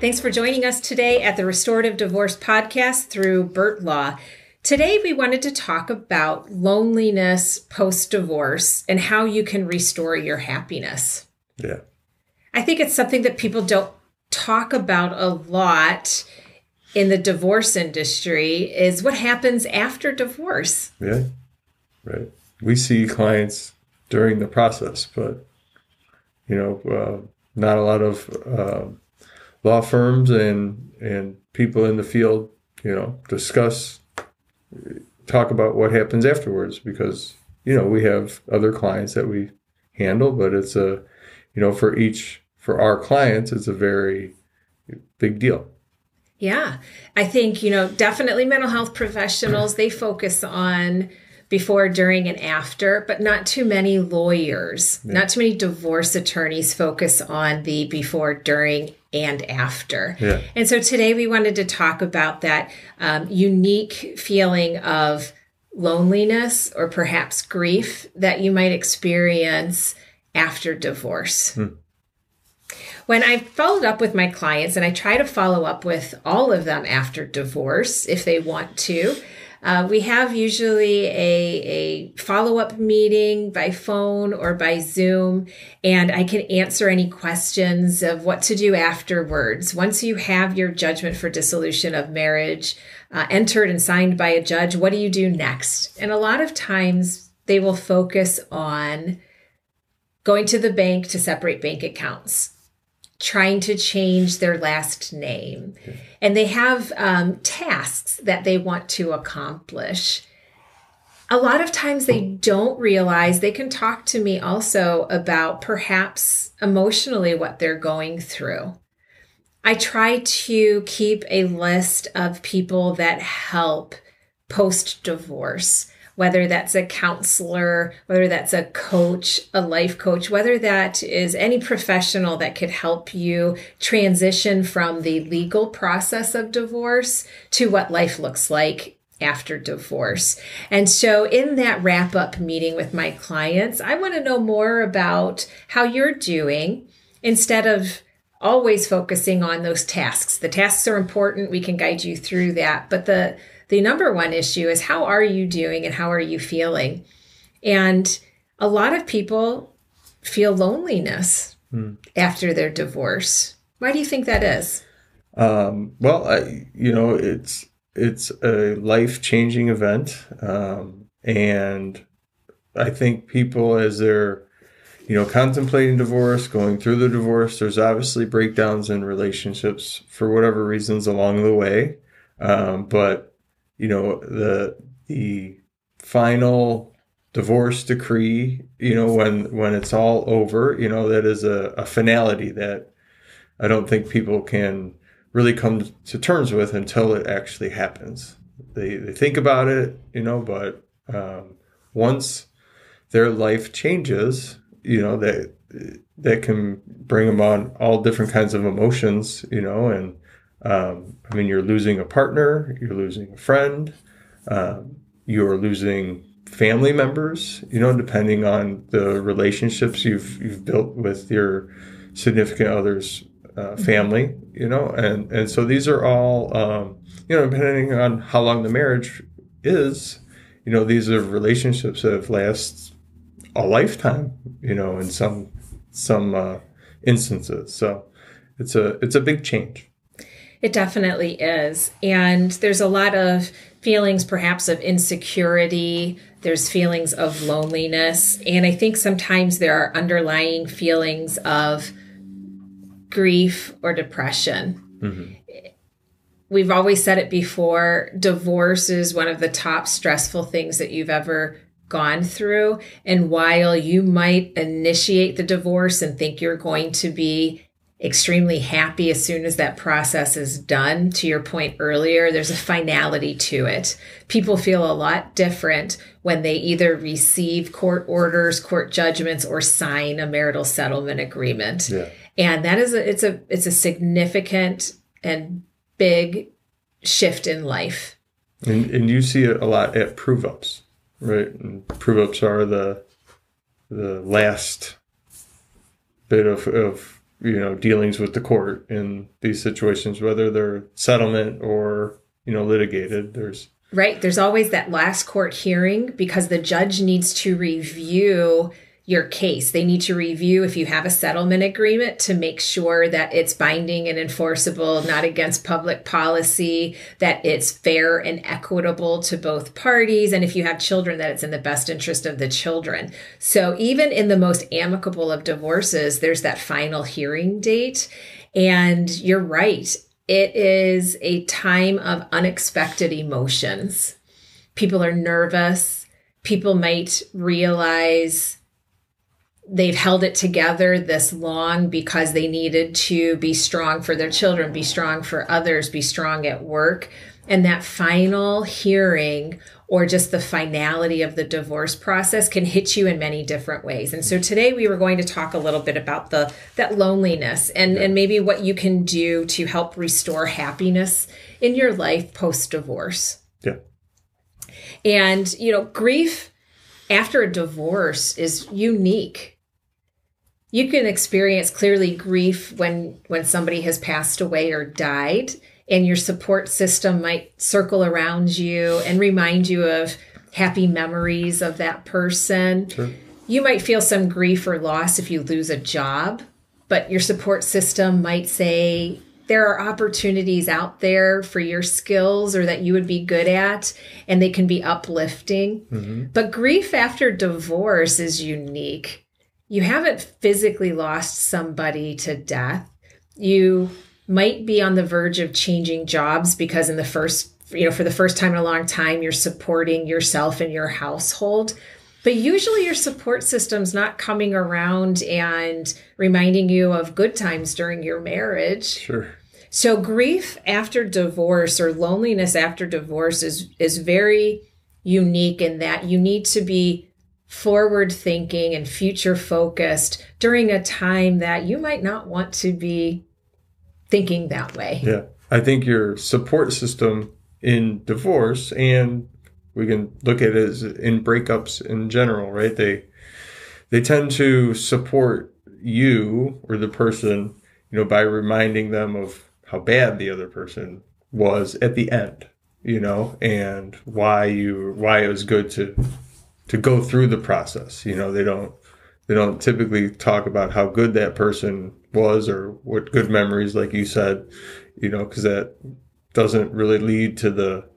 Thanks for joining us today at the Restorative Divorce Podcast through Birt Law. Today, we wanted to talk about loneliness post divorce and how you can restore your happiness. Yeah. I think it's something that people don't talk about a lot in the divorce industry is what happens after divorce. Yeah. Right. We see clients during the process, but you know, uh, not a lot of uh, law firms and and people in the field, you know, discuss talk about what happens afterwards because you know we have other clients that we handle, but it's a you know for each for our clients it's a very big deal. Yeah. I think, you know, definitely mental health professionals, they focus on before, during, and after, but not too many lawyers, yeah. not too many divorce attorneys focus on the before, during, and after. Yeah. And so today we wanted to talk about that um, unique feeling of loneliness or perhaps grief that you might experience after divorce. Hmm when I followed up with my clients, and I try to follow up with all of them after divorce if they want to, uh, we have usually a, a follow up meeting by phone or by Zoom, and I can answer any questions of what to do afterwards. Once you have your judgment for dissolution of marriage uh, entered and signed by a judge, what do you do next? And a lot of times they will focus on going to the bank to separate bank accounts trying to change their last name. And they have um, tasks that they want to accomplish. A lot of times they don't realize they can talk to me also about perhaps emotionally what they're going through. I try to keep a list of people that help post divorce whether that's a counselor, whether that's a coach, a life coach, whether that is any professional that could help you transition from the legal process of divorce to what life looks like after divorce. And so, in that wrap up meeting with my clients, I want to know more about how you're doing instead of always focusing on those tasks. The tasks are important, we can guide you through that, but the the number one issue is how are you doing and how are you feeling? And a lot of people feel loneliness hmm. after their divorce. Why do you think that is? Um, well, I, you know, it's it's a life changing event, um, and I think people as they're you know contemplating divorce, going through the divorce, there's obviously breakdowns in relationships for whatever reasons along the way, um, but you know the the final divorce decree you know when when it's all over you know that is a, a finality that i don't think people can really come to terms with until it actually happens. They they think about it you know but um, once their life changes you know that that can bring them on all different kinds of emotions you know and um, I mean, you're losing a partner, you're losing a friend, um, you're losing family members. You know, depending on the relationships you've you've built with your significant other's uh, mm-hmm. family. You know, and and so these are all um, you know, depending on how long the marriage is. You know, these are relationships that have last a lifetime. You know, in some some uh, instances. So it's a it's a big change. It definitely is. And there's a lot of feelings, perhaps, of insecurity. There's feelings of loneliness. And I think sometimes there are underlying feelings of grief or depression. Mm-hmm. We've always said it before divorce is one of the top stressful things that you've ever gone through. And while you might initiate the divorce and think you're going to be extremely happy as soon as that process is done. To your point earlier, there's a finality to it. People feel a lot different when they either receive court orders, court judgments, or sign a marital settlement agreement. Yeah. And that is a it's a it's a significant and big shift in life. And, and you see it a lot at prove ups, right? And prove ups are the the last bit of, of you know dealings with the court in these situations, whether they're settlement or you know litigated. There's Right. There's always that last court hearing because the judge needs to review your case. They need to review if you have a settlement agreement to make sure that it's binding and enforceable, not against public policy, that it's fair and equitable to both parties, and if you have children, that it's in the best interest of the children. So even in the most amicable of divorces, there's that final hearing date. And you're right. It is a time of unexpected emotions. People are nervous. People might realize they've held it together this long because they needed to be strong for their children, be strong for others, be strong at work. And that final hearing or just the finality of the divorce process can hit you in many different ways. And so today we were going to talk a little bit about the that loneliness and, yeah. and maybe what you can do to help restore happiness in your life post divorce. Yeah. And you know, grief after a divorce is unique you can experience clearly grief when when somebody has passed away or died and your support system might circle around you and remind you of happy memories of that person sure. you might feel some grief or loss if you lose a job but your support system might say there are opportunities out there for your skills or that you would be good at and they can be uplifting mm-hmm. but grief after divorce is unique you haven't physically lost somebody to death. You might be on the verge of changing jobs because in the first you know for the first time in a long time you're supporting yourself and your household. But usually your support system's not coming around and reminding you of good times during your marriage. Sure. So grief after divorce or loneliness after divorce is is very unique in that you need to be forward thinking and future focused during a time that you might not want to be thinking that way. Yeah. I think your support system in divorce and we can look at it as in breakups in general, right? They they tend to support you or the person, you know, by reminding them of how bad the other person was at the end, you know, and why you why it was good to to go through the process. You know, they don't they don't typically talk about how good that person was or what good memories, like you said, you know, because that doesn't really lead to the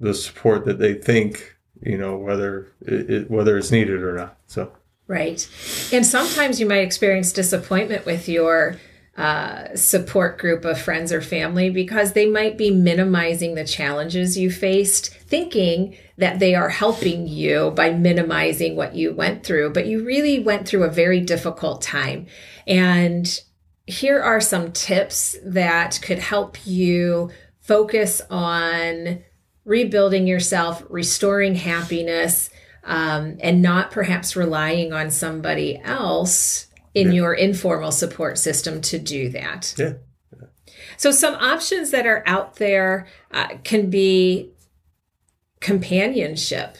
the support that they think, you know, whether it, it whether it's needed or not. So right, and sometimes you might experience disappointment with your uh, support group of friends or family because they might be minimizing the challenges you faced, thinking that they are helping you by minimizing what you went through. But you really went through a very difficult time. And here are some tips that could help you focus on rebuilding yourself, restoring happiness, um, and not perhaps relying on somebody else in yeah. your informal support system to do that. Yeah. So, some options that are out there uh, can be companionship.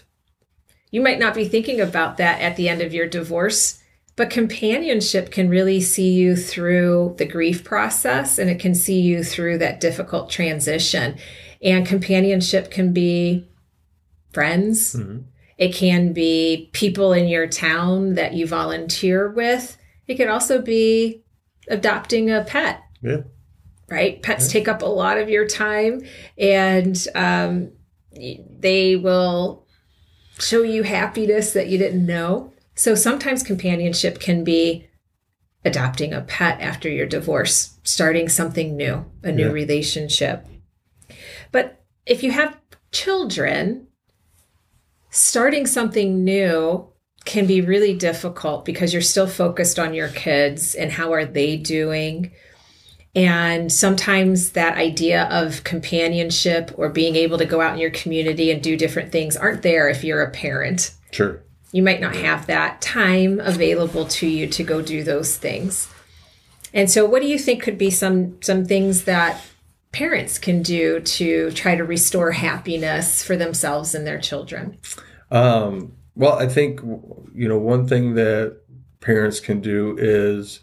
You might not be thinking about that at the end of your divorce, but companionship can really see you through the grief process and it can see you through that difficult transition. And companionship can be friends, mm-hmm. it can be people in your town that you volunteer with it could also be adopting a pet. Yeah. Right? Pets yeah. take up a lot of your time and um, they will show you happiness that you didn't know. So sometimes companionship can be adopting a pet after your divorce, starting something new, a new yeah. relationship. But if you have children, starting something new can be really difficult because you're still focused on your kids and how are they doing. And sometimes that idea of companionship or being able to go out in your community and do different things aren't there if you're a parent. Sure. You might not have that time available to you to go do those things. And so what do you think could be some some things that parents can do to try to restore happiness for themselves and their children? Um well, I think you know one thing that parents can do is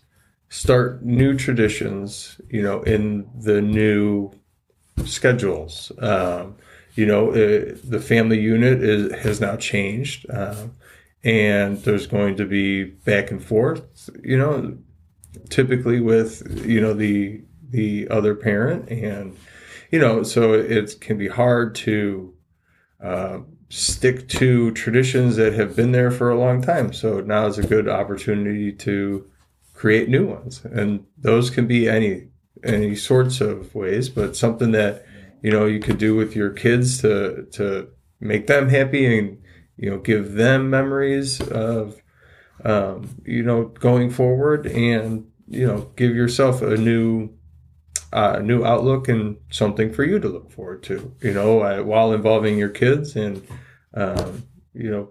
start new traditions, you know, in the new schedules. Um, you know, uh, the family unit is, has now changed, uh, and there's going to be back and forth. You know, typically with you know the the other parent, and you know, so it can be hard to uh, stick to traditions that have been there for a long time. So now is a good opportunity to create new ones, and those can be any any sorts of ways, but something that you know you could do with your kids to to make them happy and you know give them memories of um, you know going forward and you know give yourself a new uh, new outlook and something for you to look forward to you know uh, while involving your kids and um, you know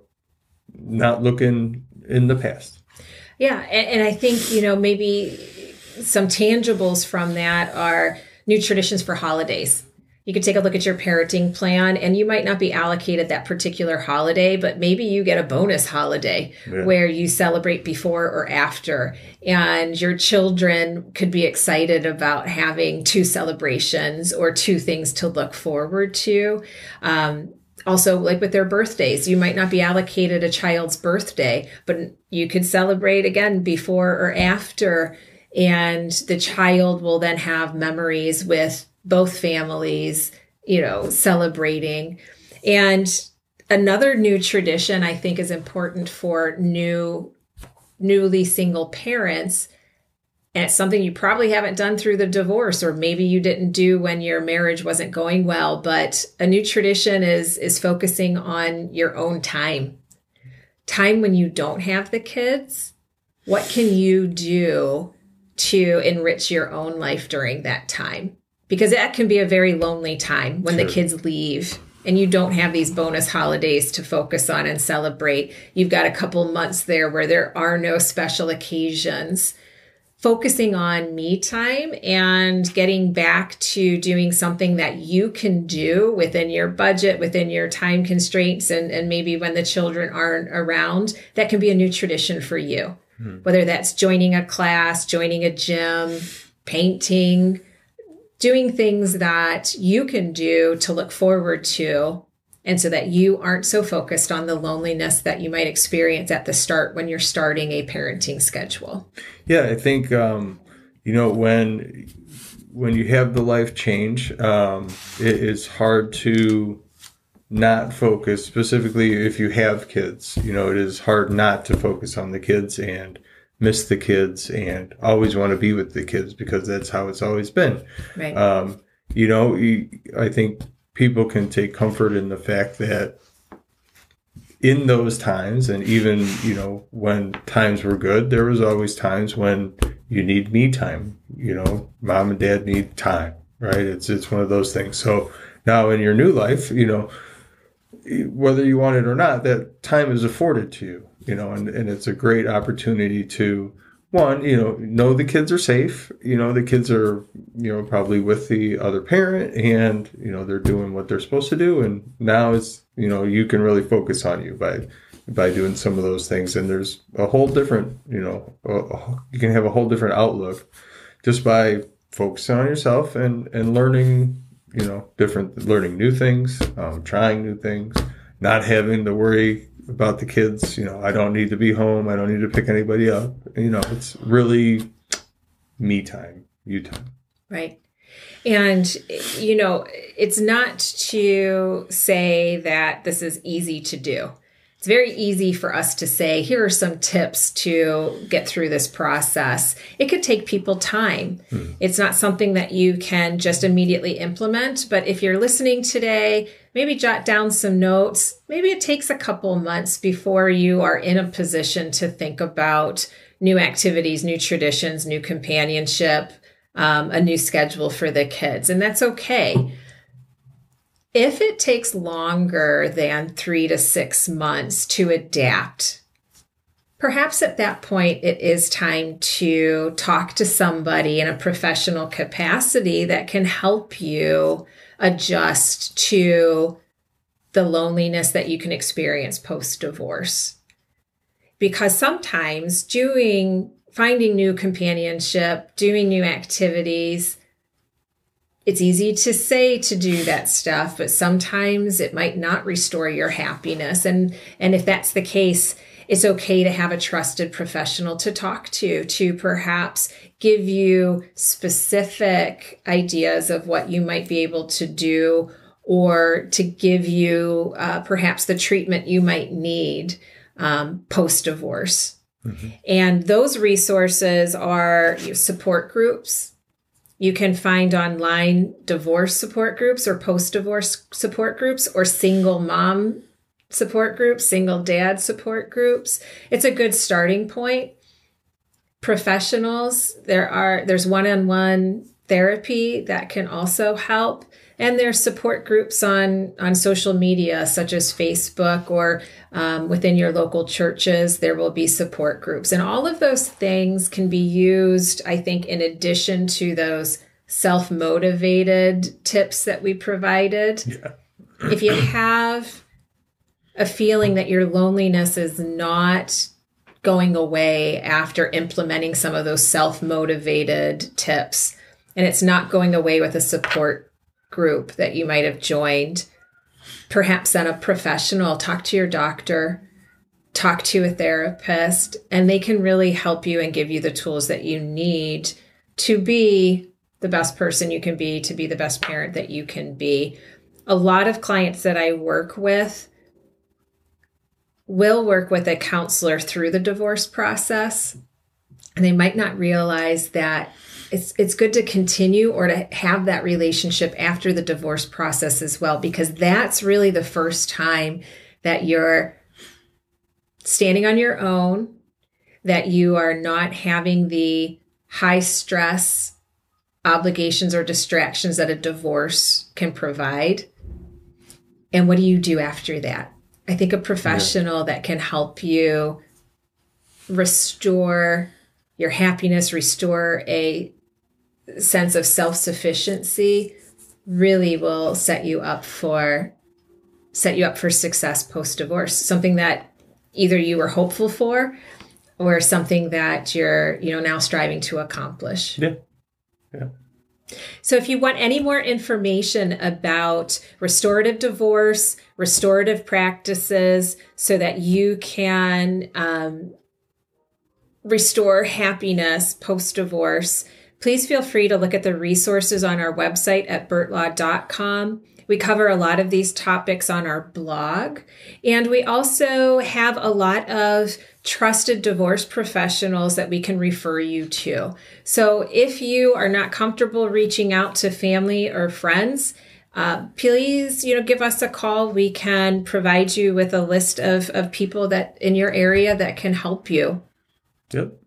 not looking in the past. Yeah and, and i think you know maybe some tangibles from that are new traditions for holidays you could take a look at your parenting plan and you might not be allocated that particular holiday, but maybe you get a bonus holiday yeah. where you celebrate before or after. And your children could be excited about having two celebrations or two things to look forward to. Um, also, like with their birthdays, you might not be allocated a child's birthday, but you could celebrate again before or after. And the child will then have memories with both families, you know, celebrating. And another new tradition I think is important for new newly single parents and it's something you probably haven't done through the divorce or maybe you didn't do when your marriage wasn't going well but a new tradition is is focusing on your own time. Time when you don't have the kids. What can you do to enrich your own life during that time because that can be a very lonely time when sure. the kids leave and you don't have these bonus holidays to focus on and celebrate. You've got a couple months there where there are no special occasions. Focusing on me time and getting back to doing something that you can do within your budget, within your time constraints, and, and maybe when the children aren't around, that can be a new tradition for you. Hmm. Whether that's joining a class, joining a gym, painting, doing things that you can do to look forward to and so that you aren't so focused on the loneliness that you might experience at the start when you're starting a parenting schedule. Yeah i think um, you know when when you have the life change um, it is hard to not focus specifically if you have kids. You know it is hard not to focus on the kids and miss the kids and always want to be with the kids because that's how it's always been. Right. Um, you know, I think people can take comfort in the fact that in those times, and even you know when times were good, there was always times when you need me time. You know, mom and dad need time, right? It's it's one of those things. So now in your new life, you know, whether you want it or not, that time is afforded to you you know, and, and it's a great opportunity to one, you know, know the kids are safe. You know, the kids are, you know, probably with the other parent and, you know, they're doing what they're supposed to do. And now it's, you know, you can really focus on you by, by doing some of those things. And there's a whole different, you know, uh, you can have a whole different outlook just by focusing on yourself and, and learning, you know, different, learning new things, um, trying new things, not having to worry about the kids. You know, I don't need to be home. I don't need to pick anybody up. You know, it's really me time, you time. Right. And, you know, it's not to say that this is easy to do. It's very easy for us to say, here are some tips to get through this process. It could take people time. Hmm. It's not something that you can just immediately implement. But if you're listening today, maybe jot down some notes. Maybe it takes a couple months before you are in a position to think about new activities, new traditions, new companionship, um, a new schedule for the kids. And that's okay. If it takes longer than three to six months to adapt, perhaps at that point it is time to talk to somebody in a professional capacity that can help you adjust to the loneliness that you can experience post divorce. Because sometimes doing finding new companionship, doing new activities. It's easy to say to do that stuff, but sometimes it might not restore your happiness. And, and if that's the case, it's okay to have a trusted professional to talk to, to perhaps give you specific ideas of what you might be able to do or to give you uh, perhaps the treatment you might need um, post divorce. Mm-hmm. And those resources are support groups. You can find online divorce support groups or post divorce support groups or single mom support groups, single dad support groups. It's a good starting point. Professionals, there are there's one-on-one therapy that can also help and there's support groups on on social media such as facebook or um, within your local churches there will be support groups and all of those things can be used i think in addition to those self-motivated tips that we provided yeah. if you have a feeling that your loneliness is not going away after implementing some of those self-motivated tips and it's not going away with a support group that you might have joined, perhaps then a professional, talk to your doctor, talk to a therapist, and they can really help you and give you the tools that you need to be the best person you can be, to be the best parent that you can be. A lot of clients that I work with will work with a counselor through the divorce process. And they might not realize that it's it's good to continue or to have that relationship after the divorce process as well because that's really the first time that you're standing on your own that you are not having the high stress obligations or distractions that a divorce can provide and what do you do after that i think a professional yeah. that can help you restore your happiness restore a sense of self sufficiency really will set you up for set you up for success post divorce something that either you were hopeful for or something that you're you know now striving to accomplish. Yeah. Yeah. So if you want any more information about restorative divorce restorative practices so that you can um, restore happiness post divorce Please feel free to look at the resources on our website at birtlaw.com. We cover a lot of these topics on our blog. And we also have a lot of trusted divorce professionals that we can refer you to. So if you are not comfortable reaching out to family or friends, uh, please, you know, give us a call. We can provide you with a list of, of people that in your area that can help you. Yep.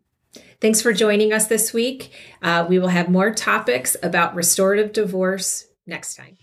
Thanks for joining us this week. Uh, we will have more topics about restorative divorce next time.